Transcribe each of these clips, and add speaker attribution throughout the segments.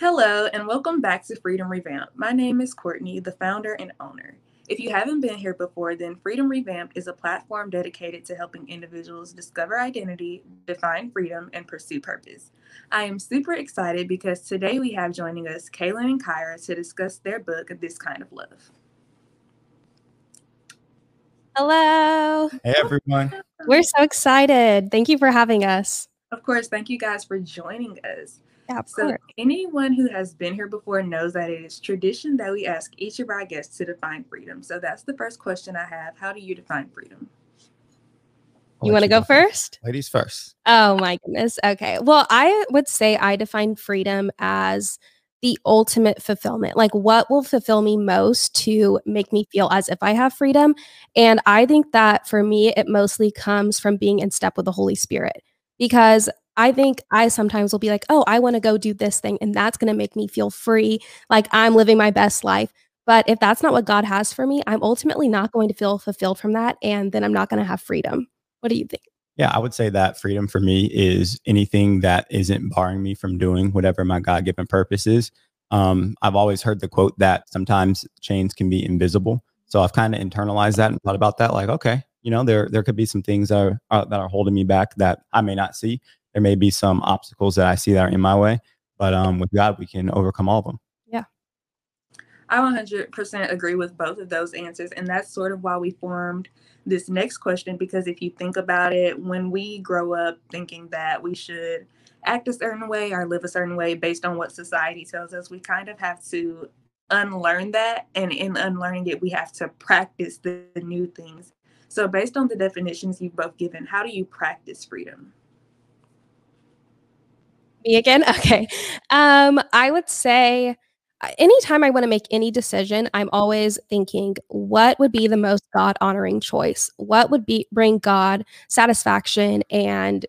Speaker 1: Hello, and welcome back to Freedom Revamped. My name is Courtney, the founder and owner. If you haven't been here before, then Freedom Revamped is a platform dedicated to helping individuals discover identity, define freedom, and pursue purpose. I am super excited because today we have joining us Kaylin and Kyra to discuss their book, This Kind of Love.
Speaker 2: Hello.
Speaker 3: Hey, everyone.
Speaker 2: We're so excited. Thank you for having us.
Speaker 1: Of course, thank you guys for joining us.
Speaker 2: Yeah, of
Speaker 1: So,
Speaker 2: course.
Speaker 1: anyone who has been here before knows that it is tradition that we ask each of our guests to define freedom. So, that's the first question I have. How do you define freedom?
Speaker 3: I'll
Speaker 2: You want to go first?
Speaker 3: Ladies first.
Speaker 2: Oh my goodness. Okay. Well, I would say I define freedom as the ultimate fulfillment. Like what will fulfill me most to make me feel as if I have freedom? And I think that for me, it mostly comes from being in step with the Holy Spirit because I think I sometimes will be like, oh, I want to go do this thing, and that's going to make me feel free, like I'm living my best life. But if that's not what God has for me, I'm ultimately not going to feel fulfilled from that. And then I'm not going to have freedom. What do you think?
Speaker 3: Yeah, I would say that freedom for me is anything that isn't barring me from doing whatever my God given purpose is. Um, I've always heard the quote that sometimes chains can be invisible. So I've kind of internalized that and thought about that. Like, okay, you know, there there could be some things that are, are that are holding me back that I may not see. There may be some obstacles that I see that are in my way, but um, with God, we can overcome all of them. Yeah.
Speaker 1: I 100% agree with both of those answers. And that's sort of why we formed this next question. Because if you think about it, when we grow up thinking that we should act a certain way or live a certain way based on what society tells us, we kind of have to unlearn that. And in unlearning it, we have to practice the, the new things. So, based on the definitions you've both given, how do you practice freedom?
Speaker 2: Me again? Okay. Um, I would say uh, anytime I want to make any decision, I'm always thinking, what would be the most God honoring choice? What would be bring God satisfaction and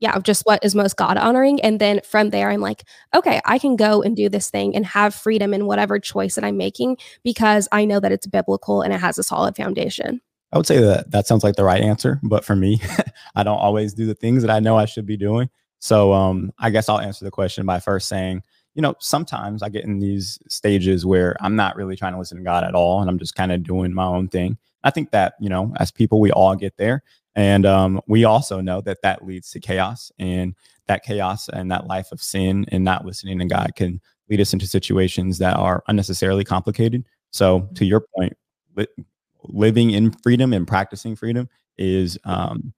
Speaker 2: yeah, just what is most God honoring? And then from there, I'm like, okay, I can go and do this thing and have freedom in whatever choice that I'm making because I know that it's biblical and it has a solid foundation.
Speaker 3: I would say that that sounds like the right answer, but for me, I don't always do the things that I know I should be doing. So um, I guess I'll answer the question by first saying, you know, sometimes I get in these stages where I'm not really trying to listen to God at all, and I'm just kind of doing my own thing. I think that you know, as people, we all get there, and um, we also know that that leads to chaos, and that chaos and that life of sin and not listening to God can lead us into situations that are unnecessarily complicated. So, to your point, li- living in freedom and practicing freedom is um,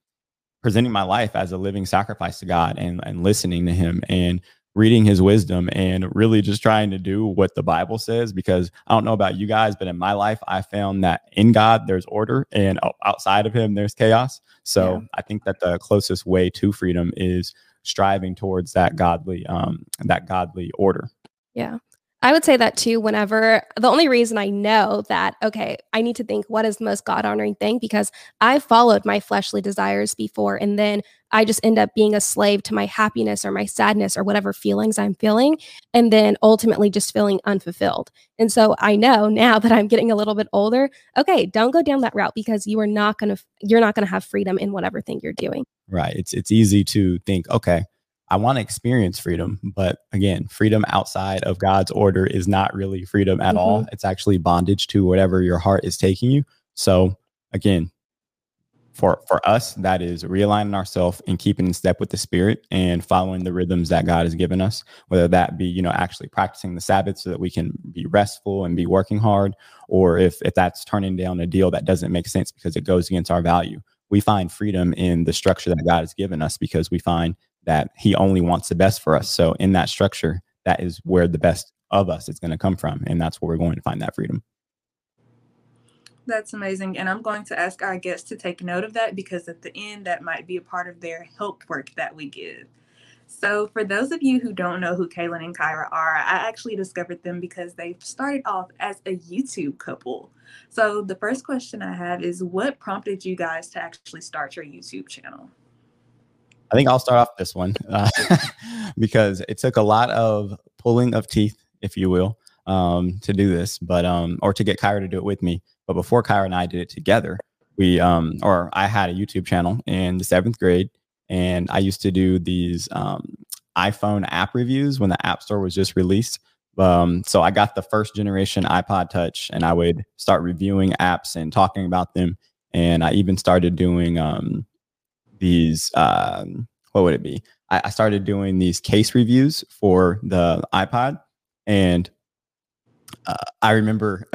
Speaker 3: presenting my life as a living sacrifice to God and, and listening to Him and reading His wisdom and really just trying to do what the Bible says. Because I don't know about you guys, but in my life, I found that in God, there's order and outside of Him, there's chaos. So
Speaker 2: Yeah.
Speaker 3: I think that the closest way to freedom is striving towards that godly, um, that godly order.
Speaker 2: Yeah. I would say that too. Whenever the only reason I know that, okay, I need to think what is the most God honoring thing because I followed my fleshly desires before and then I just end up being a slave to my happiness or my sadness or whatever feelings I'm feeling. And then ultimately just feeling unfulfilled. And so I know now that I'm getting a little bit older, okay, don't go down that route because you are not to, you're not to have freedom in whatever thing you're doing.
Speaker 3: Right. It's it's easy to think, okay, I want to experience freedom, but again, freedom outside of God's order is not really freedom at all. Mm-hmm. It's actually bondage to whatever your heart is taking you. So again, for for us, that is realigning ourselves and keeping in step with the spirit and following the rhythms that God has given us, whether that be, you know, actually practicing the Sabbath so that we can be restful and be working hard, or if if that's turning down a deal that doesn't make sense because it goes against our value. We find freedom in the structure that God has given us because we find that he only wants the best for us. So in that structure, that is where the best of us is going to come from. And that's where we're going to find that freedom.
Speaker 1: That's amazing. And I'm going to ask our guests to take note of that because at the end, that might be a part of their help work that we give. So, for those of you who don't know who Kaylin and Kyra are, I actually discovered them because they started off as a YouTube couple. So, the first question I have is what prompted you guys to actually start your YouTube channel?
Speaker 3: I think I'll start off this one uh, because it took a lot of pulling of teeth, if you will, um, to do this, but um, or to get Kyra to do it with me. But before Kyra and I did it together, we um, or I had a YouTube channel in the seventh grade, and I used to do these um, iPhone app reviews when the App Store was just released. Um, so I got the first generation iPod Touch, and I would start reviewing apps and talking about them. And I even started doing um, these. Um, what would it be? I, I started doing these case reviews for the iPod, and uh, I remember.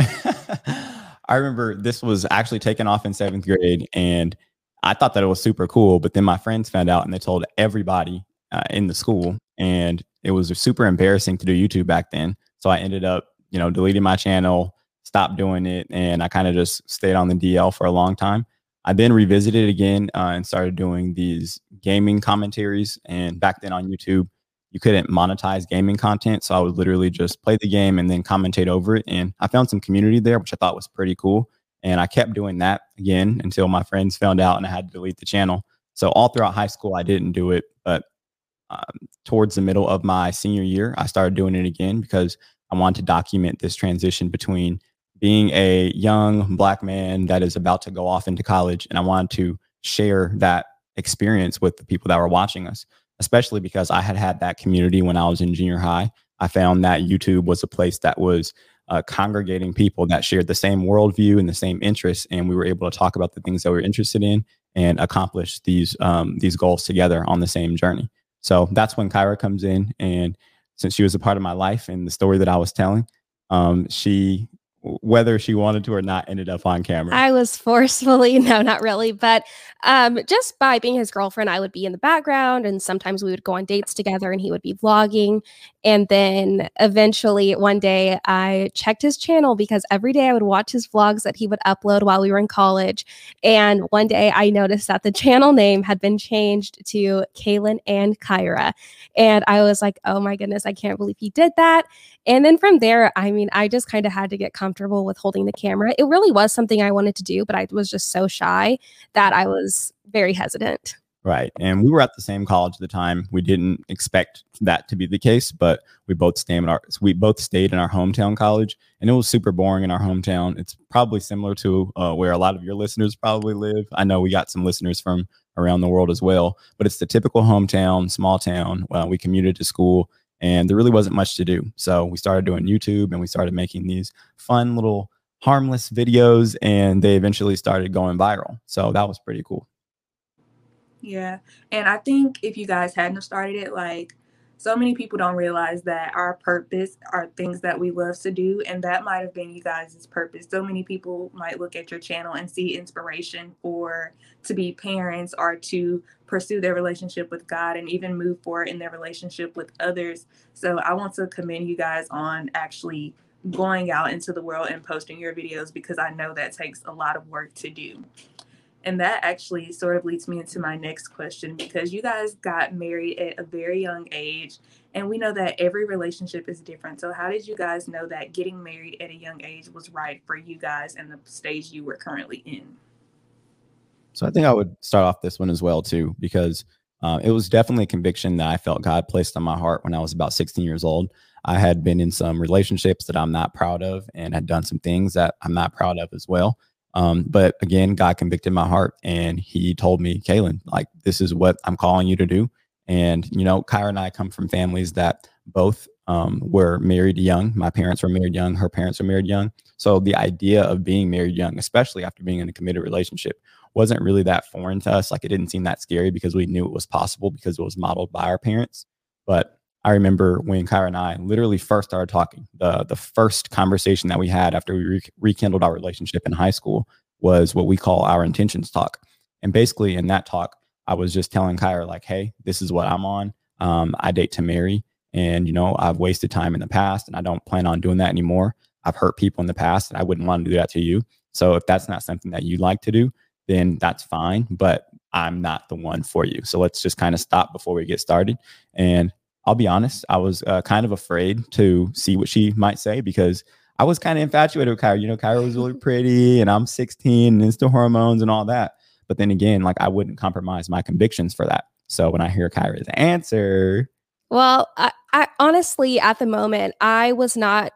Speaker 3: I remember this was actually taken off in seventh grade, and I thought that it was super cool. But then my friends found out, and they told everybody uh, in the school, and it was super embarrassing to do YouTube back then. So I ended up, you know, deleting my channel, stopped doing it, and I kind of just stayed on the DL for a long time. I then revisited it again uh, and started doing these gaming commentaries. And back then on YouTube, you couldn't monetize gaming content. So I would literally just play the game and then commentate over it. And I found some community there, which I thought was pretty cool. And I kept doing that again until my friends found out and I had to delete the channel. So all throughout high school, I didn't do it. But um, towards the middle of my senior year, I started doing it again because I wanted to document this transition between being a young black man that is about to go off into college. And I wanted to share that experience with the people that were watching us, especially because I had had that community when I was in junior high. I found that YouTube was a place that was uh, congregating people that shared the same worldview and the same interests, and we were able to talk about the things that we were interested in and accomplish these um, these goals together on the same journey. So that's when Kyra comes in, and since she was a part of my life and the story that I was telling, um, she whether she wanted to or not ended up on camera.
Speaker 2: I was forcefully no not really but um, just by being his girlfriend i would be in the background and sometimes we would go on dates together and he would be vlogging. And then eventually one day i checked his channel because every day i would watch his vlogs that he would upload while we were in college. And one day i noticed that the channel name had been changed to kaylin and kyra. And i was like oh my goodness i can't believe he did that. And then from there i mean i just kind of had to get comfortable with holding the camera. It really was something I wanted to do, but I was just so shy that I was very hesitant.
Speaker 3: Right. And we were at the same college at the time. We didn't expect that to be the case, but we both stayed in our we both stayed in our hometown college and it was super boring in our hometown. It's probably similar to uh, where a lot of your listeners probably live. I know we got some listeners from around the world as well, but it's the typical hometown, small town. Uh, we commuted to school and there really wasn't much to do. So we started doing YouTube and we started making these fun little harmless videos and they eventually started going viral. So that was pretty cool.
Speaker 1: Yeah. And I think if you guys hadn't started it, like so many people don't realize that our purpose are things that we love to do and that might have been you guys' purpose. So many people might look at your channel and see inspiration for to be parents or to pursue their relationship with god and even move forward in their relationship with others. So i want to commend you guys on actually going out into the world and posting your videos because i know that takes a lot of work to do and that actually sort of leads me into my next question because you guys got married at a very young age. And we know that every relationship is different. So, how did you guys know that getting married at a young age was right for you guys and the stage you were currently in?
Speaker 3: So, I think I would start off this one as well, too, because uh, it was definitely a conviction that I felt God placed on my heart when I was about 16 years old. I had been in some relationships that I'm not proud of and had done some things that I'm not proud of as well. Um, but again, God convicted my heart and he told me, Kaylin, like, this is what I'm calling you to do. And, you know, Kyra and I come from families that both um, were married young. My parents were married young. Her parents were married young. So the idea of being married young, especially after being in a committed relationship, wasn't really that foreign to us. Like it didn't seem that scary because we knew it was possible because it was modeled by our parents. But I remember when Kyra and I literally first started talking. The the first conversation that we had after we re- rekindled our relationship in high school was what we call our intentions talk. And basically, in that talk, I was just telling Kyra like, "Hey, this is what I'm on. Um, I date to marry, and you know, I've wasted time in the past, and I don't plan on doing that anymore. I've hurt people in the past, and I wouldn't want to do that to you. So if that's not something that you'd like to do, then that's fine. But I'm not the one for you. So let's just kind of stop before we get started. And I'll be honest, I was uh, kind of afraid to see what she might say because I was kind of infatuated with Kyra. You know, Kyra was really pretty and I'm 16 and into hormones and all that. But then again, like I wouldn't compromise my convictions for that. So when I hear Kyra's answer,
Speaker 2: well, I, I honestly, at the moment, I was not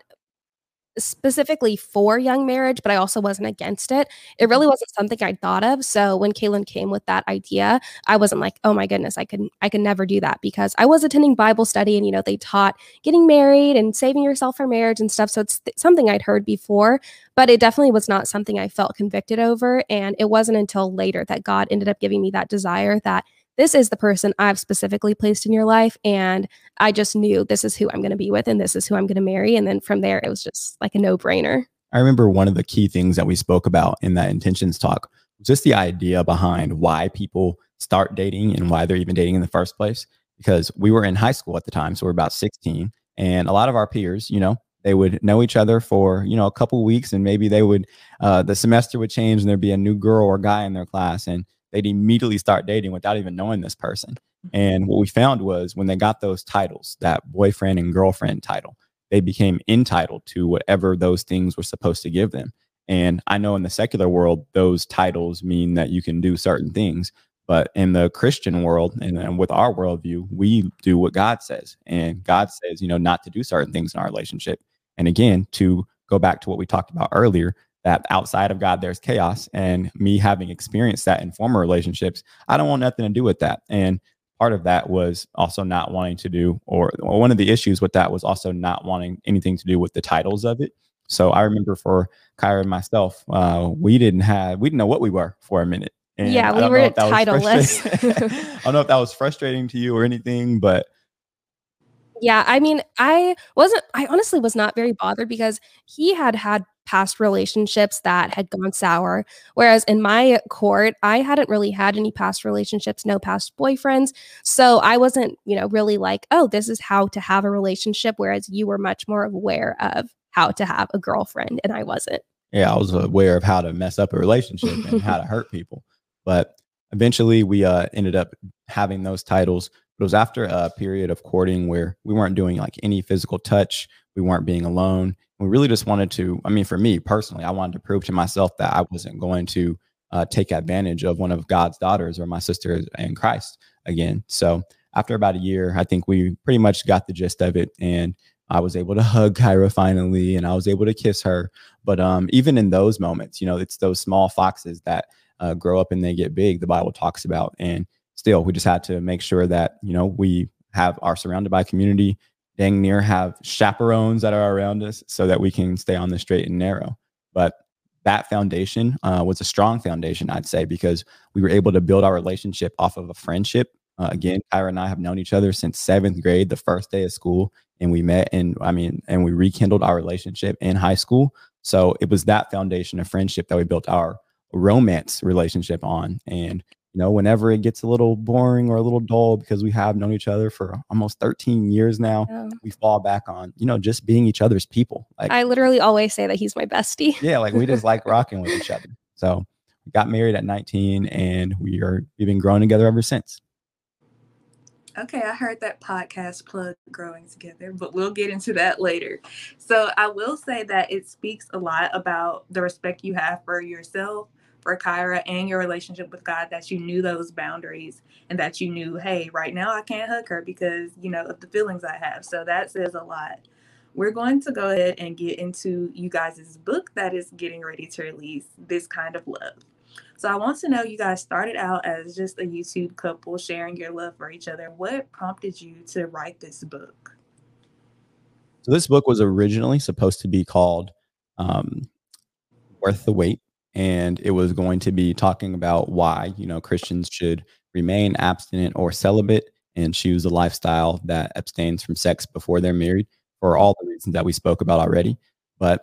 Speaker 2: specifically for young marriage, but I also wasn't against it. It really
Speaker 1: Mm-hmm.
Speaker 2: wasn't something I'd thought of. So when Kaylin came with that idea, I wasn't like, oh my goodness, I can I can never do that because I was attending Bible study and you know they taught getting married and saving yourself for marriage and stuff. So it's th- something I'd heard before, but it definitely was not something I felt convicted over. And it wasn't until later that God ended up giving me that desire that this is the person I've specifically placed in your life. And I just knew this is who I'm going to be with and this is who I'm going to marry. And then from there, it was just like a no brainer.
Speaker 3: I remember one of the key things that we spoke about in that intentions talk just the idea behind why people start dating and why they're even dating in the first place. Because we were in high school at the time, so we're about 16, and a lot of our peers, you know, they would know each other for you know a couple weeks, and maybe they would uh, the semester would change, and there'd be a new girl or guy in their class, and they'd immediately start dating without even knowing this person. Mm-hmm. And what we found was when they got those titles, that boyfriend and girlfriend title, they became entitled to whatever those things were supposed to give them. And I know in the secular world, those titles mean that you can do certain things. But in the Christian world and, and with our worldview, we do what God says. And God says, you know, not to do certain things in our relationship. And again, to go back to what we talked about earlier, that outside of God, there's chaos. And me having experienced that in former relationships, I don't want nothing to do with that. And part of that was also not wanting to do, or, one of the issues with that was also not wanting anything to do with the titles of it. So I remember for Kyra and myself, uh, we didn't have, we didn't know what we were for a minute. And
Speaker 2: Yeah, we were
Speaker 3: know if that was
Speaker 2: titleless.
Speaker 3: I don't know if that was frustrating to you or anything, but
Speaker 2: Yeah, I mean, I wasn't, I honestly was not very bothered because he had had past relationships that had gone sour. Whereas in my court, I hadn't really had any past relationships, no past boyfriends. So I wasn't, you know, really like, oh, this is how to have a relationship. Whereas you were much more aware of how to have a girlfriend, and I wasn't.
Speaker 3: yeah, I was aware of how to mess up a relationship and how to hurt people. But eventually we uh, ended up having those titles. It was after a period of courting where we weren't doing like any physical touch, we weren't being alone. We really just wanted to, I mean, for me personally, I wanted to prove to myself that I wasn't going to uh, take advantage of one of God's daughters or my sister in Christ again. So after about a year, I think we pretty much got the gist of it. And I was able to hug Kyra finally, and I was able to kiss her. But um, even in those moments, you know, it's those small foxes that uh, grow up and they get big. The Bible talks about, and still, we just had to make sure that you know we have are surrounded by community. Dang near have chaperones that are around us so that we can stay on the straight and narrow. But that foundation uh, was a strong foundation, I'd say, because we were able to build our relationship off of a friendship. Uh, again, Kyra and I have known each other since seventh grade, the first day of school, and we met and I mean, and we rekindled our relationship in high school. So it was that foundation of friendship that we built our romance relationship on. And you know, whenever it gets a little boring or a little dull because we have known each other for almost 13 years now,
Speaker 2: Yeah.
Speaker 3: we fall back on, you know, just being each other's people. Like
Speaker 2: I literally always say that he's my bestie.
Speaker 3: yeah, like we just like rocking with each other. So we got married at 19 and we are we've been growing together ever since.
Speaker 1: Okay, I heard that podcast plug growing together, but we'll get into that later. So, I will say that it speaks a lot about the respect you have for yourself, for Kyra, and your relationship with God that you knew those boundaries and that you knew, hey, right now I can't hug her because, you know, of the feelings I have. So, that says a lot. We're going to go ahead and get into you guys' book that is getting ready to release, This Kind of Love. So I want to know you guys started out as just a YouTube couple sharing your love for each other. What prompted you to write this book?
Speaker 3: So this book was originally supposed to be called um, "Worth the Wait," and it was going to be talking about why you know Christians should remain abstinent or celibate and choose a lifestyle that abstains from sex before they're married for all the reasons that we spoke about already. But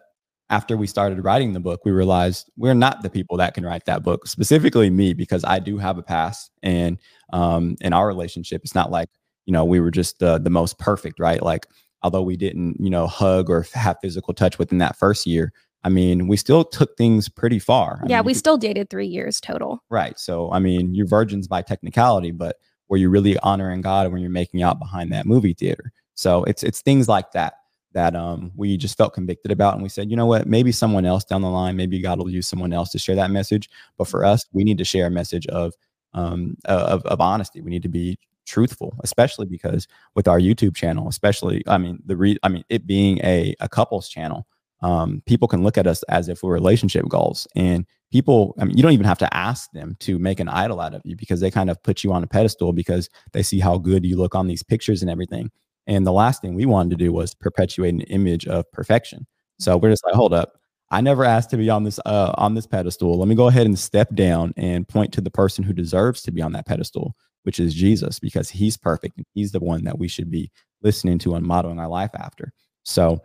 Speaker 3: after we started writing the book, we realized we're not the people that can write that book. Specifically, me, because I do have a past, and um, in our relationship, it's not like you know we were just the the most perfect, right? Like although we didn't you know hug or have physical touch within that first year, I mean, we still took things pretty far. I
Speaker 2: yeah,
Speaker 3: mean,
Speaker 2: we
Speaker 3: you-
Speaker 2: still dated three years total.
Speaker 3: right. So I mean, you're virgins by technicality, but were you really honoring God when you're making out behind that movie theater? So it's it's things like that that um, we just felt convicted about, and we said, you know what, maybe someone else down the line, maybe God will use someone else to share that message. But for us, we need to share a message of um, of, of honesty. We need to be truthful, especially because with our YouTube channel, especially, I mean, the re- I mean, it being a a couples channel, um, people can look at us as if we're relationship goals. And people, I mean, you don't even have to ask them to make an idol out of you because they kind of put you on a pedestal because they see how good you look on these pictures and everything. And the last thing we wanted to do was perpetuate an image of perfection. So we're just like, hold up. I never asked to be on this uh, on this pedestal. Let me go ahead and step down and point to the person who deserves to be on that pedestal, which is Jesus, because he's perfect and he's the one that we should be listening to and modeling our life after. So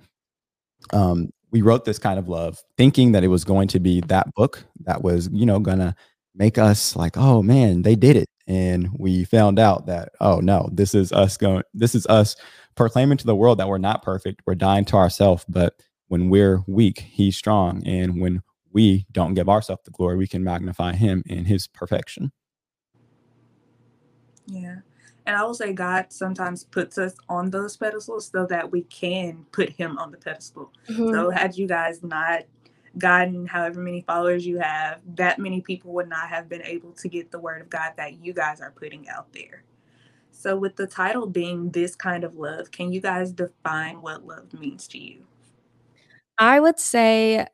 Speaker 3: um, we wrote this kind of love thinking that it was going to be that book that was you know gonna make us like oh man they did it. And we found out that oh no this is us going this is us proclaiming to the world that we're not perfect we're dying to ourselves but when we're weak he's strong. And when we don't give ourselves the glory we can magnify him in his perfection.
Speaker 1: Yeah and I will say God sometimes puts us on those pedestals so that we can put him on the pedestal. Mm-hmm. So had you guys not gotten however many followers you have, that many people would not have been able to get the word of God that you guys are putting out there. So with the title being this kind of love, can you guys define what love means to you?
Speaker 2: I would say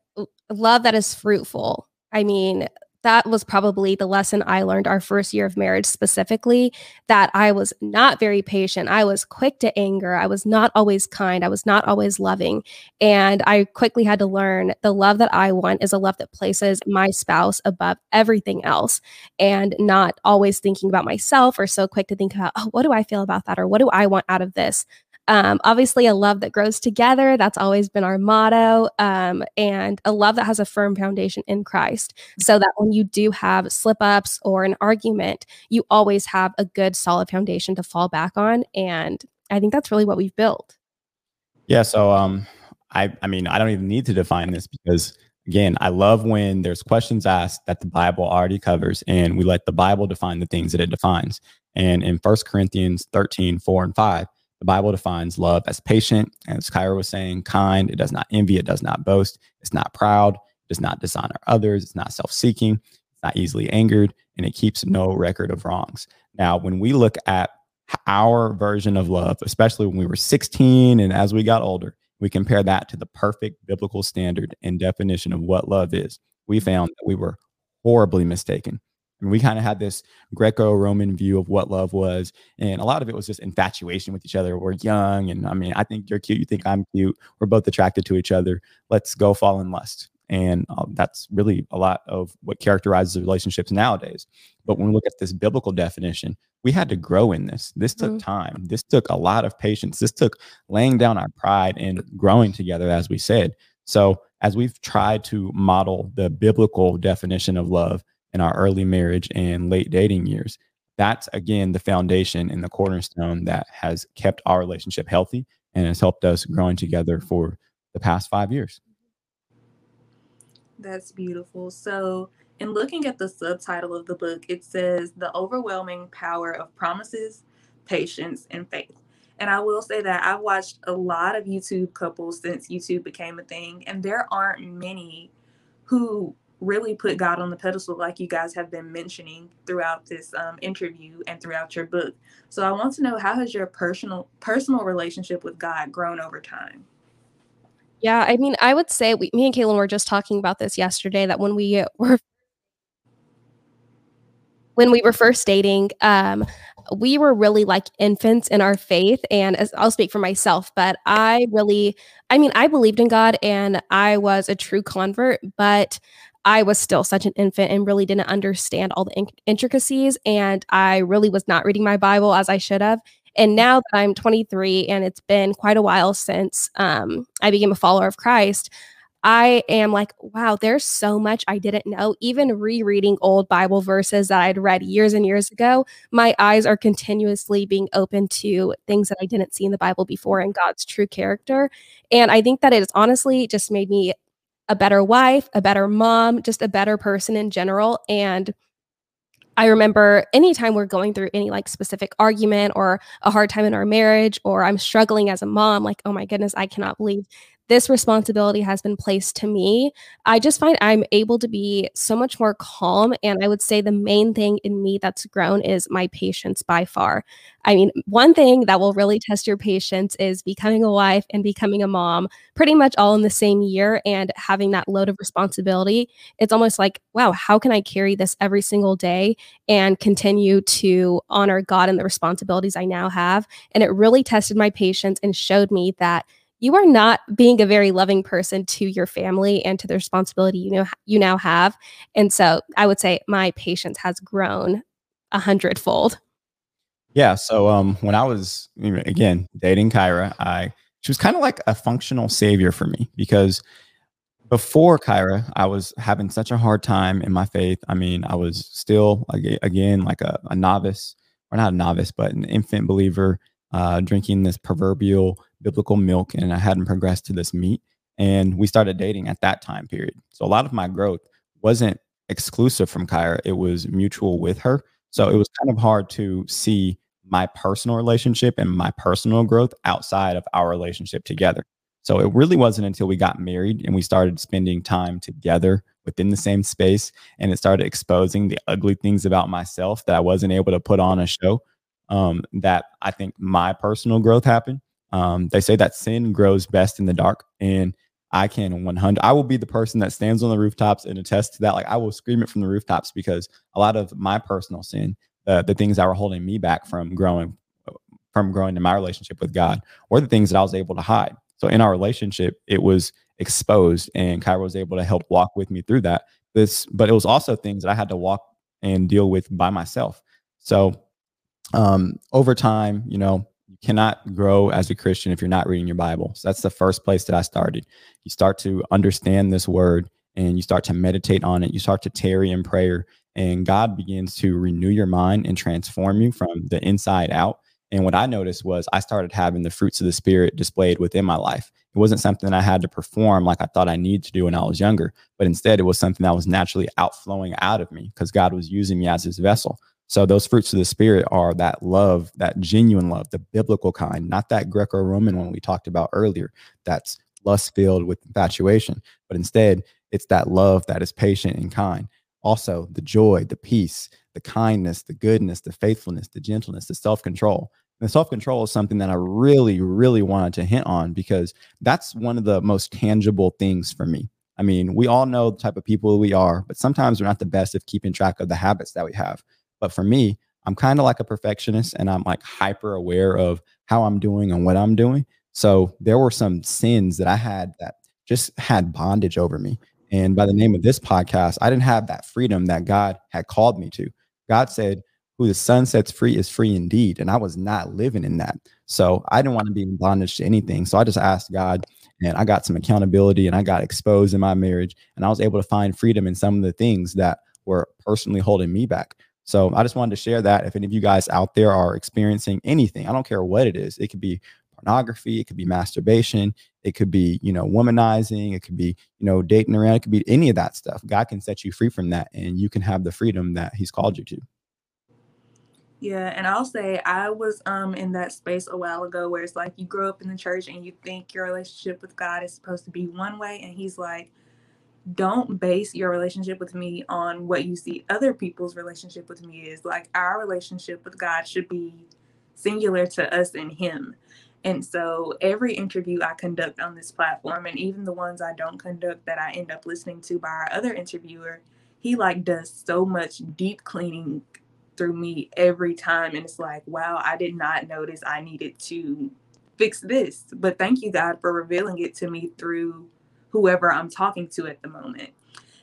Speaker 2: love that is fruitful. I mean, that was probably the lesson I learned our first year of marriage specifically that I was not very patient. I was quick to anger. I was not always kind. I was not always loving. And I quickly had to learn the love that I want is a love that places my spouse above everything else and not always thinking about myself or so quick to think about, oh, what do I feel about that? Or what do I want out of this? Um, obviously, a love that grows together. That's always been our motto. Um, and a love that has a firm foundation in Christ. So that when you do have slip ups or an argument, you always have a good, solid foundation to fall back on. And I think that's really what we've built.
Speaker 3: Yeah. So, um, I, I mean, I don't even need to define this because again, I love when there's questions asked that the Bible already covers and we let the Bible define the things that it defines. And in First Corinthians 13, 4 and 5, the Bible defines love as patient, as Kyra was saying, kind. It does not envy. It does not boast. It's not proud. It does not dishonor others. It's not self seeking. It's not easily angered. And it keeps no record of wrongs. Now, when we look at our version of love, especially when we were 16 and as we got older, we compare that to the perfect biblical standard and definition of what love is. We found that we were horribly mistaken. And we kind of had this Greco-Roman view of what love was, and a lot of it was just infatuation with each other. We're young, and I mean, I think you're cute, you think I'm cute. We're both attracted to each other. Let's go fall in lust, and uh, that's really a lot of what characterizes relationships nowadays. But when we look at this biblical definition, we had to grow in this. This took mm. time. This took a lot of patience. This took laying down our pride and growing together, as we said. So, as we've tried to model the biblical definition of love in our early marriage and late dating years. That's again the foundation and the cornerstone that has kept our relationship healthy and has helped us growing together for the past five years.
Speaker 1: That's beautiful. So, in looking at the subtitle of the book, it says The Overwhelming Power of Promises, Patience, and Faith. And I will say that I've watched a lot of YouTube couples since YouTube became a thing, and there aren't many who really put God on the pedestal, like you guys have been mentioning throughout this um, interview and throughout your book. So I want to know how has your personal personal relationship with God grown over time?
Speaker 2: Yeah, I mean, I would say we, me and Kaylin were just talking about this yesterday. That when we were when we were first dating, um, we were really like infants in our faith. And as I'll speak for myself, but I really, I mean, I believed in God and I was a true convert, but I was still such an infant and really didn't understand all the in- intricacies. And I really was not reading my Bible as I should have. And now that I'm 23 and it's been quite a while since um, I became a follower of Christ, I am like, wow, there's so much I didn't know. Even rereading old Bible verses that I'd read years and years ago, my eyes are continuously being open to things that I didn't see in the Bible before and God's true character. And I think that it has honestly just made me a better wife, a better mom, just a better person in general. And I remember anytime we're going through any like specific argument or a hard time in our marriage, or I'm struggling as a mom, like, oh my goodness, I cannot believe this responsibility has been placed to me, I just find I'm able to be so much more calm. And I would say the main thing in me that's grown is my patience by far. I mean, one thing that will really test your patience is becoming a wife and becoming a mom pretty much all in the same year and having that load of responsibility. It's almost like, wow, how can I carry this every single day and continue to honor God and the responsibilities I now have? And it really tested my patience and showed me that you are not being a very loving person to your family and to the responsibility you know you now have. And so I would say my patience has grown a hundredfold.
Speaker 3: Yeah. So um, when I was again dating Kyra, I she was kind of like a functional savior for me because before Kyra, I was having such a hard time in my faith. I mean, I was still again like a, a novice, or not a novice, but an infant believer, uh, drinking this proverbial biblical milk and I hadn't progressed to this meat. And we started dating at that time period. So a lot of my growth wasn't exclusive from Kyra, it was mutual with her. So it was kind of hard to see my personal relationship and my personal growth outside of our relationship together. So it really wasn't until we got married and we started spending time together within the same space and it started exposing the ugly things about myself that I wasn't able to put on a show um, that I think my personal growth happened. Um, they say that sin grows best in the dark, and I can 100. I will be the person that stands on the rooftops and attests to that. Like I will scream it from the rooftops because a lot of my personal sin, uh, the things that were holding me back from growing, from growing in my relationship with God, were the things that I was able to hide. So in our relationship, it was exposed, and Kyra was able to help walk with me through that. This, but it was also things that I had to walk and deal with by myself. So um, over time, you know, cannot grow as a Christian if you're not reading your Bible. So that's the first place that I started. You start to understand this word and you start to meditate on it. You start to tarry in prayer, and God begins to renew your mind and transform you from the inside out. And what I noticed was I started having the fruits of the Spirit displayed within my life. It wasn't something I had to perform like I thought I needed to do when I was younger, but instead it was something that was naturally outflowing out of me because God was using me as his vessel. So those fruits of the spirit are that love, that genuine love, the biblical kind, not that Greco-Roman one we talked about earlier. That's lust filled with infatuation, but instead it's that love that is patient and kind. Also, the joy, the peace, the kindness, the goodness, the faithfulness, the gentleness, the self-control. And the self-control is something that I really, really wanted to hint on because that's one of the most tangible things for me. I mean, we all know the type of people we are, but sometimes we're not the best of keeping track of the habits that we have. But for me, I'm kind of like a perfectionist and I'm like hyper aware of how I'm doing and what I'm doing. So there were some sins that I had that just had bondage over me. And by the name of this podcast, I didn't have that freedom that God had called me to. God said, Who the Son sets free is free indeed. And I was not living in that. So I didn't want to be in bondage to anything. So I just asked God, and I got some accountability and I got exposed in my marriage. And I was able to find freedom in some of the things that were personally holding me back. So I just wanted to share that. If any of you guys out there are experiencing anything, I don't care what it is, it could be pornography, it could be masturbation, it could be, you know, womanizing, it could be, you know, dating around, it could be any of that stuff. God can set you free from that and you can have the freedom that He's called you to.
Speaker 1: Yeah, and I'll say I was um in that space a while ago where it's like you grow up in the church and you think your relationship with God is supposed to be one way and he's like don't base your relationship with me on what you see other people's relationship with me is. Like our relationship with God should be singular to us and Him. And so every interview I conduct on this platform, and even the ones I don't conduct that I end up listening to by our other interviewer, he like does so much deep cleaning through me every time. And it's like, wow, I did not notice I needed to fix this. But thank you, God, for revealing it to me through whoever I'm talking to at the moment.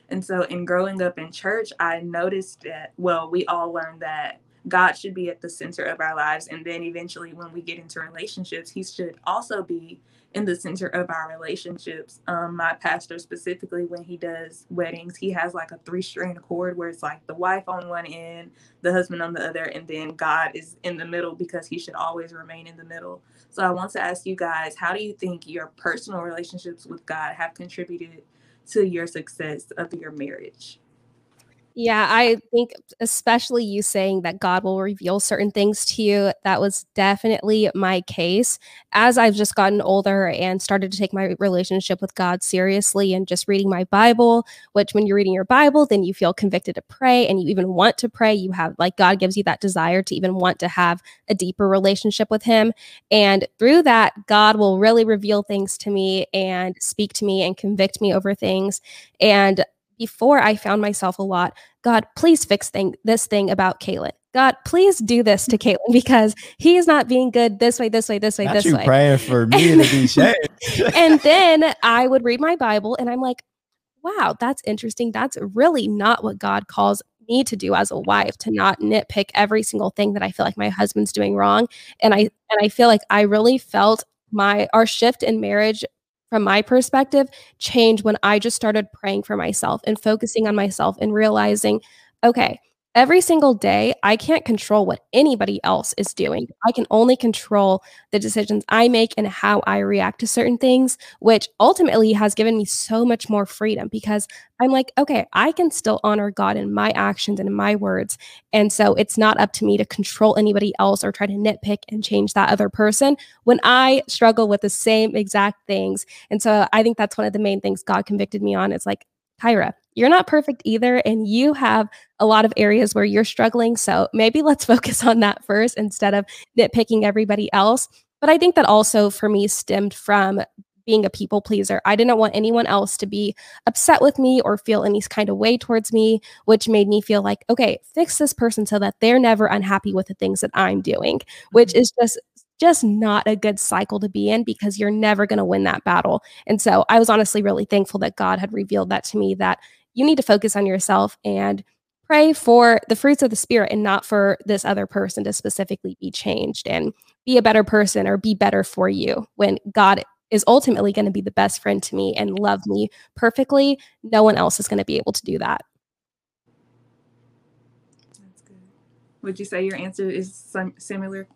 Speaker 1: And so, in growing up in church, I noticed that, well, we all learned that God should be at the center of our lives. And then eventually, when we get into relationships, He should also be in the center of our relationships. Um, my pastor, specifically, when he does weddings, he has like a three string chord where it's like the wife on one end, the husband on the other, and then God is in the middle because He should always remain in the middle. So I want to ask you guys, how do you think your personal relationships with God have contributed to your success of your marriage?
Speaker 2: Yeah, I think especially you saying that God will reveal certain things to you, that was definitely my case. As I've just gotten older and started to take my relationship with God seriously and just reading my Bible, which when you're reading your Bible, then you feel convicted to pray and you even want to pray. You have like God gives you that desire to even want to have a deeper relationship with Him. And through that, God will really reveal things to me and speak to me and convict me over things. And before I found myself a lot, God, please fix thing, this thing about Kaylin. God, please do this to Kaylin because he is not being good this way, this way, this way,
Speaker 3: Not
Speaker 2: this
Speaker 3: you
Speaker 2: way.
Speaker 3: praying for me to be saved.
Speaker 2: and then I would read my Bible and I'm like, wow, that's interesting. That's really not what God calls me to do as a wife to not nitpick every single thing that I feel like my husband's doing wrong. And I and I feel like I really felt my our shift in marriage from my perspective change when I just started praying for myself and focusing on myself and realizing, okay, every single day, I can't control what anybody else is doing. I can only control the decisions I make and how I react to certain things, which ultimately has given me so much more freedom because I'm like, okay, I can still honor God in my actions and in my words. And so it's not up to me to control anybody else or try to nitpick and change that other person when I struggle with the same exact things. And so I think that's one of the main things God convicted me on. It's like, Kyra, you're not perfect either. And you have a lot of areas where you're struggling. So maybe let's focus on that first instead of nitpicking everybody else. But I think that also for me stemmed from being a people pleaser. I didn't want anyone else to be upset with me or feel any kind of way towards me, which made me feel like, okay, fix this person so that they're never unhappy with the things that I'm doing, which mm-hmm. is just just not a good cycle to be in because you're never going to win that battle. And so I was honestly really thankful that God had revealed that to me that you need to focus on yourself and pray for the fruits of the spirit and not for this other person to specifically be changed and be a better person or be better for you when God is ultimately going to be the best friend to me and love me perfectly. No one else is going to be able to do that.
Speaker 1: Would you say your answer is sim- similar?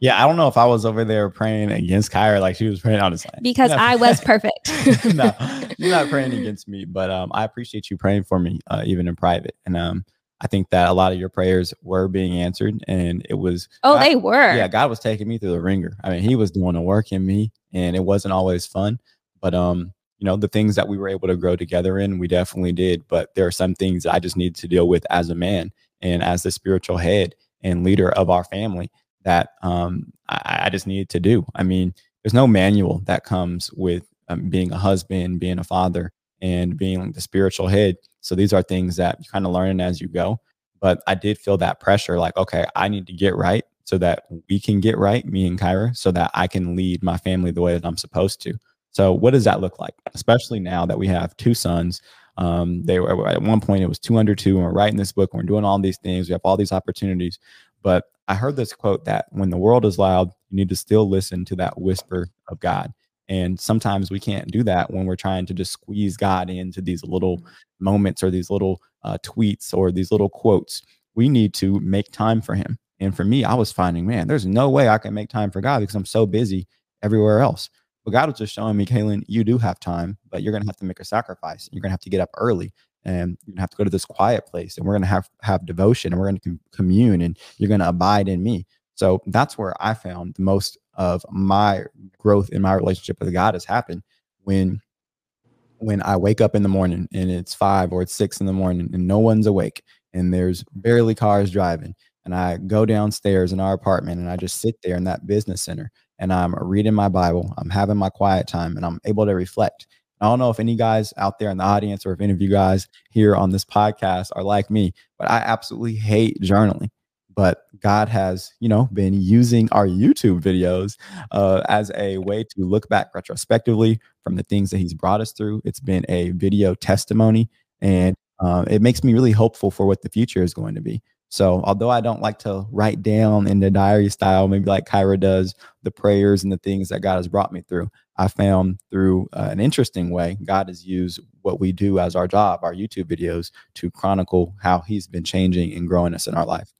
Speaker 3: Yeah, I don't know if I was over there praying against Kyra like she was praying on his line.
Speaker 2: Because I was perfect.
Speaker 3: no, you're not praying against me, but um, I appreciate you praying for me, uh, even in private. And um, I think that a lot of your prayers were being answered, and it was.
Speaker 2: Oh,
Speaker 3: God-
Speaker 2: they were.
Speaker 3: Yeah, God was taking me through the ringer. I mean, He was doing the work in me, and it wasn't always fun. But um, you know, the things that we were able to grow together in, we definitely did. But there are some things I just need to deal with as a man and as the spiritual head and leader of our family that um, I, I just needed to do. I mean, there's no manual that comes with um, being a husband, being a father, and being the spiritual head. So these are things that you kind of learn as you go. But I did feel that pressure, like, okay, I need to get right so that we can get right, me and Kyra, so that I can lead my family the way that I'm supposed to. So what does that look like? Especially now that we have two sons. Um, they were at one point it was two under two, and we're writing this book, and we're doing all these things. We have all these opportunities. But I heard this quote that when the world is loud, you need to still listen to that whisper of God. And sometimes we can't do that when we're trying to just squeeze God into these little moments or these little uh, tweets or these little quotes. We need to make time for Him. And for me, I was finding, man, there's no way I can make time for God because I'm so busy everywhere else. But God was just showing me, Kaylin, you do have time, but you're going to have to make a sacrifice. You're going to have to get up early and you're to have to go to this quiet place and we're to have have devotion and we're to com- commune and you're to abide in me. So that's where I found the most of my growth in my relationship with God has happened when when I wake up in the morning and it's five or it's six in the morning and no one's awake and there's barely cars driving. And I go downstairs in our apartment and I just sit there in that business center and I'm reading my Bible. I'm having my quiet time and I'm able to reflect. I don't know if any guys out there in the audience or if any of you guys here on this podcast are like me, but I absolutely hate journaling. But God has, you know, been using our YouTube videos uh, as a way to look back retrospectively from the things that He's brought us through. It's been a video testimony, and uh, it makes me really hopeful for what the future is going to be. So, although I don't like to write down in the diary style, maybe like Kyra does, the prayers and the things that God has brought me through, I found through uh, an interesting way, God has used what we do as our job, our YouTube videos, to chronicle how He's been changing and growing us in our life.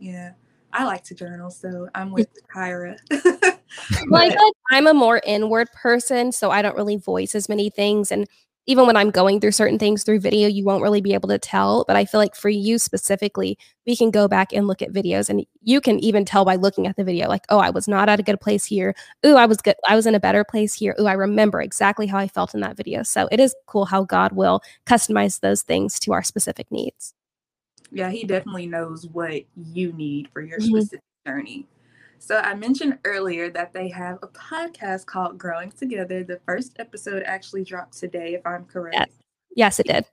Speaker 1: Yeah. I like to journal, so I'm with Kyra.
Speaker 2: Well, I feel like I'm a more inward person, so I don't really voice as many things. And even when I'm going through certain things through video, you won't really be able to tell. But I feel like for you specifically, we can go back and look at videos and you can even tell by looking at the video, like, oh, I was not at a good place here. Ooh, I was good. I was in a better place here. Ooh, I remember exactly how I felt in that video. So it is cool how God will customize those things to our specific needs.
Speaker 1: Yeah, he definitely knows what you need for your mm-hmm. specific journey. So I mentioned earlier that they have a podcast called Growing Together. The first episode actually dropped today, if I'm correct.
Speaker 2: Yes, yes it did.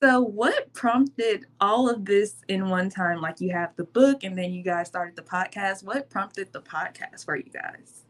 Speaker 1: So what prompted all of this in one time? Like you have the book and then you guys started the podcast. What prompted the podcast for you guys?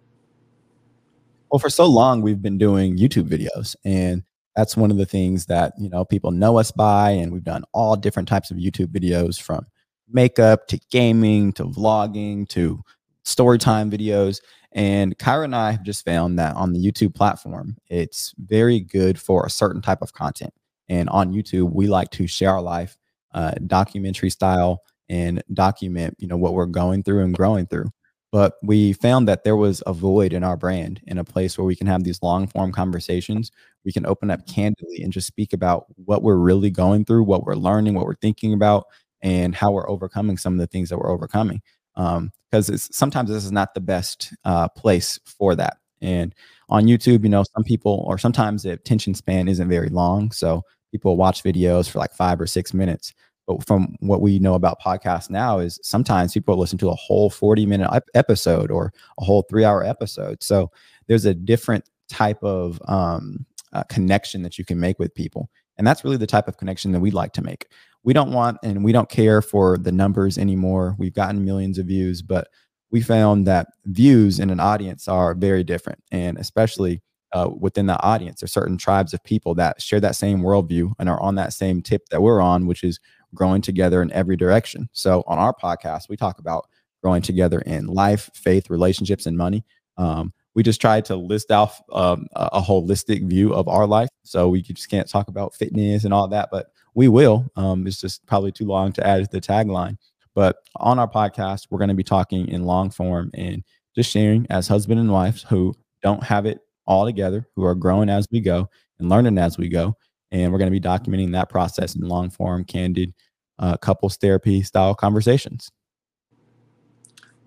Speaker 3: Well, for so long we've been doing YouTube videos and that's one of the things that, you know, people know us by and we've done all different types of YouTube videos from makeup to gaming to vlogging to story time videos. And Kyra and I have just found that on the YouTube platform, it's very good for a certain type of content. And on YouTube, we like to share our life, uh, documentary style, and document, you know, what we're going through and growing through. But we found that there was a void in our brand, in a place where we can have these long form conversations. We can open up candidly and just speak about what we're really going through, what we're learning, what we're thinking about, and how we're overcoming some of the things that we're overcoming because um, sometimes this is not the best uh, place for that. And on YouTube, you know, some people or sometimes the attention span isn't very long, so people watch videos for like five or six minutes. But from what we know about podcasts now, is sometimes people listen to a whole forty minute episode or a whole three hour episode. So there's a different type of um, uh, connection that you can make with people. And that's really the type of connection that we'd like to make. We don't want and we don't care for the numbers anymore. We've gotten millions of views, but we found that views in an audience are very different. And especially uh, within the audience, there's certain tribes of people that share that same worldview and are on that same tip that we're on, which is growing together in every direction. So on our podcast, we talk about growing together in life, faith, relationships, and money. Um, we just tried to list off um, a holistic view of our life. So we just can't talk about fitness and all that, but we will. Um, it's just probably too long to add to the tagline. But on our podcast, we're going to be talking in long form and just sharing as husband and wives who don't have it all together, who are growing as we go and learning as we go. And we're going to be documenting that process in long form, candid uh, couples therapy style conversations.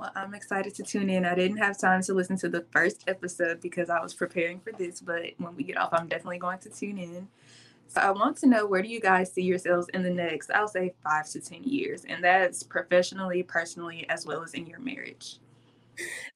Speaker 1: Well, I'm excited to tune in. I didn't have time to listen to the first episode because I was preparing for this, but when we get off, I'm definitely going to tune in. So I want to know where do you guys see yourselves in the next, I'll say five to 10 years, and that's professionally, personally, as well as in your marriage?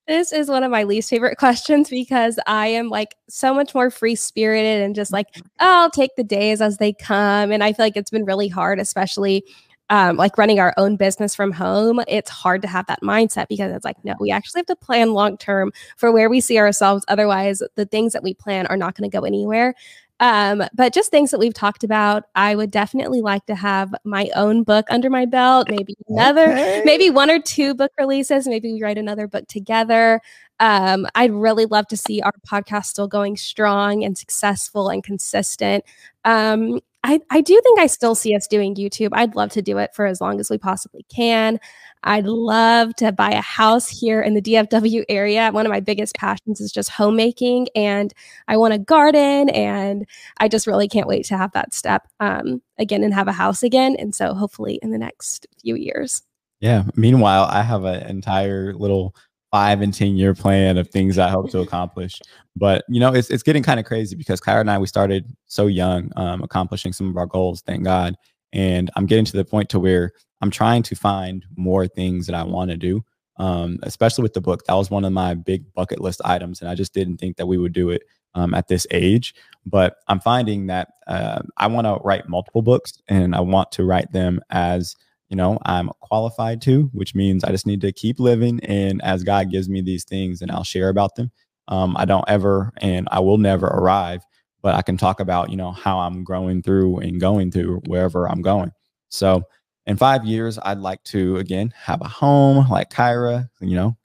Speaker 2: This is one of my least favorite questions because I am like so much more free spirited and just like, oh, I'll take the days as they come. And I feel like it's been really hard, especially um, like running our own business from home, it's hard to have that mindset because it's like, no, we actually have to plan long term for where we see ourselves. Otherwise, the things that we plan are not going to go anywhere. Um, but just things that we've talked about, I would definitely like to have my own book under my belt, maybe another, okay. maybe one or two book releases, maybe we write another book together. Um, I'd really love to see our podcast still going strong and successful and consistent. Um, I, I do think I still see us doing YouTube. I'd love to do it for as long as we possibly can. I'd love to buy a house here in the DFW area. One of my biggest passions is just homemaking, and I want a garden, and I just really can't wait to have that step um, again and have a house again. And so, hopefully, in the next few years.
Speaker 3: Yeah. Meanwhile, I have an entire little five and 10 year plan of things I hope to accomplish. But, you know, it's, it's getting kind of crazy because Kyra and I, we started so young, um, accomplishing some of our goals, thank God. And I'm getting to the point to where I'm trying to find more things that I want to do, um, especially with the book. That was one of my big bucket list items. And I just didn't think that we would do it um, at this age. But I'm finding that uh, I want to write multiple books and I want to write them as you know i'm qualified to which means i just need to keep living and as god gives me these things and i'll share about them. Um, i don't ever and i will never arrive but i can talk about you know how i'm growing through and going through wherever i'm going. So in five years i'd like to again have a home like kyra you know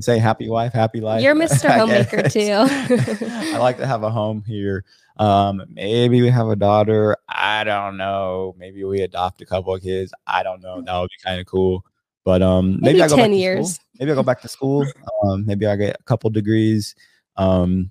Speaker 3: say happy wife happy life
Speaker 2: you're mr homemaker too
Speaker 3: i like to have a home here um, maybe we have a daughter. I don't know. Maybe we adopt a couple of kids. I don't know. That would be kind of cool. But um, maybe,
Speaker 2: maybe
Speaker 3: I go
Speaker 2: 10 years.
Speaker 3: Maybe I go back to school. Um, maybe I get a couple degrees. Um,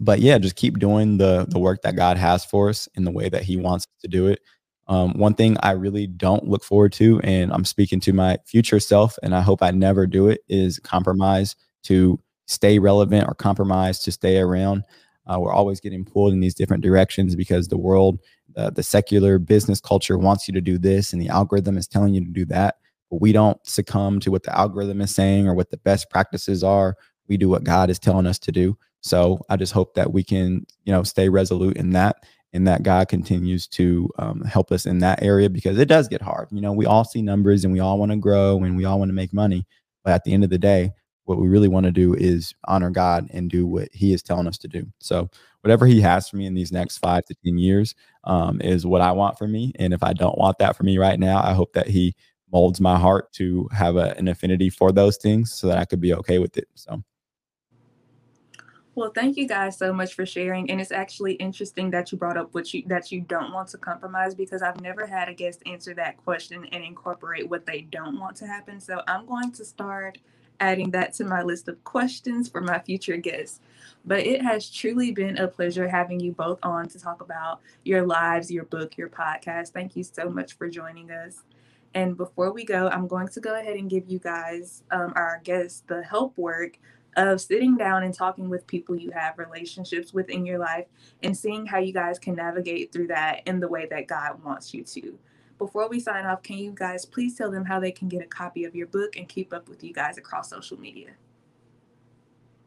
Speaker 3: but yeah, just keep doing the the work that God has for us in the way that He wants to do it. Um, one thing I really don't look forward to, and I'm speaking to my future self, and I hope I never do it, is compromise to stay relevant or compromise to stay around. Uh, we're always getting pulled in these different directions because the world, uh, the secular business culture wants you to do this, and the algorithm is telling you to do that. But we don't succumb to what the algorithm is saying or what the best practices are. We do what God is telling us to do. So I just hope that we can, you know, stay resolute in that and that God continues to um, help us in that area because it does get hard. You know, we all see numbers and we all want to grow and we all want to make money. But at the end of the day, what we really want to do is honor God and do what He is telling us to do. So, whatever He has for me in these next five to 10 years um, is what I want for me. And if I don't want that for me right now, I hope that He molds my heart to have a, an affinity for those things so that I could be okay with it. So,
Speaker 1: well, thank you guys so much for sharing. And it's actually interesting that you brought up what you that you don't want to compromise because I've never had a guest answer that question and incorporate what they don't want to happen. So I'm going to start adding that to my list of questions for my future guests. But it has truly been a pleasure having you both on to talk about your lives, your book, your podcast. Thank you so much for joining us. And before we go, I'm going to go ahead and give you guys, um, our guests, the help work of sitting down and talking with people you have relationships with in your life and seeing how you guys can navigate through that in the way that God wants you to. Before we sign off, can you guys please tell them how they can get a copy of your book and keep up with you guys across social media?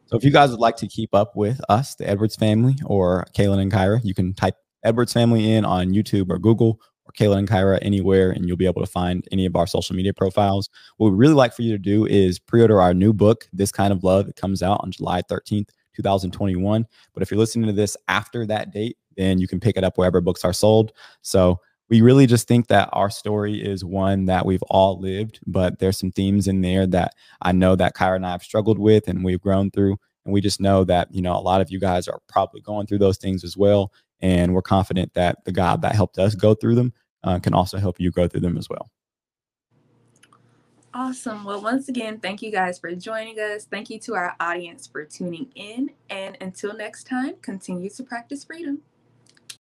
Speaker 3: So if you guys would like to keep up with us, the Edwards family, or Kaylin and Kyra, you can type Edwards family in on YouTube or Google or Kaylin and Kyra anywhere, and you'll be able to find any of our social media profiles. What we really like for you to do is pre-order our new book, This Kind of Love. It comes out on July 13th, 2021. But if you're listening to this after that date, then you can pick it up wherever books are sold. So we really just think that our story is one that we've all lived, but there's some themes in there that I know that Kyra and I have struggled with and we've grown through. And we just know that, you know, a lot of you guys are probably going through those things as well. And we're confident that the God that helped us go through them uh, can also help you go through them as well.
Speaker 1: Awesome. Well, once again, thank you guys for joining us. Thank you to our audience for tuning in. And until next time, continue to practice freedom.